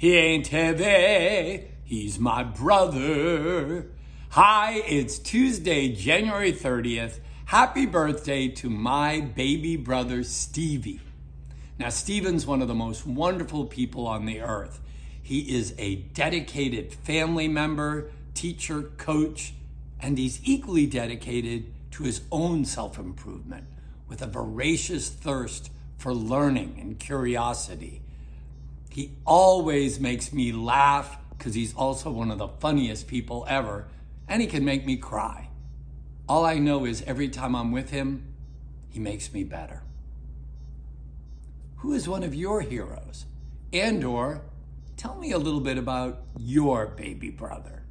He ain't heavy, he's my brother. Hi, it's Tuesday, January 30th. Happy birthday to my baby brother, Stevie. Now, Steven's one of the most wonderful people on the earth. He is a dedicated family member, teacher, coach, and he's equally dedicated to his own self improvement with a voracious thirst for learning and curiosity. He always makes me laugh because he's also one of the funniest people ever, and he can make me cry. All I know is every time I'm with him, he makes me better. Who is one of your heroes? And or tell me a little bit about your baby brother.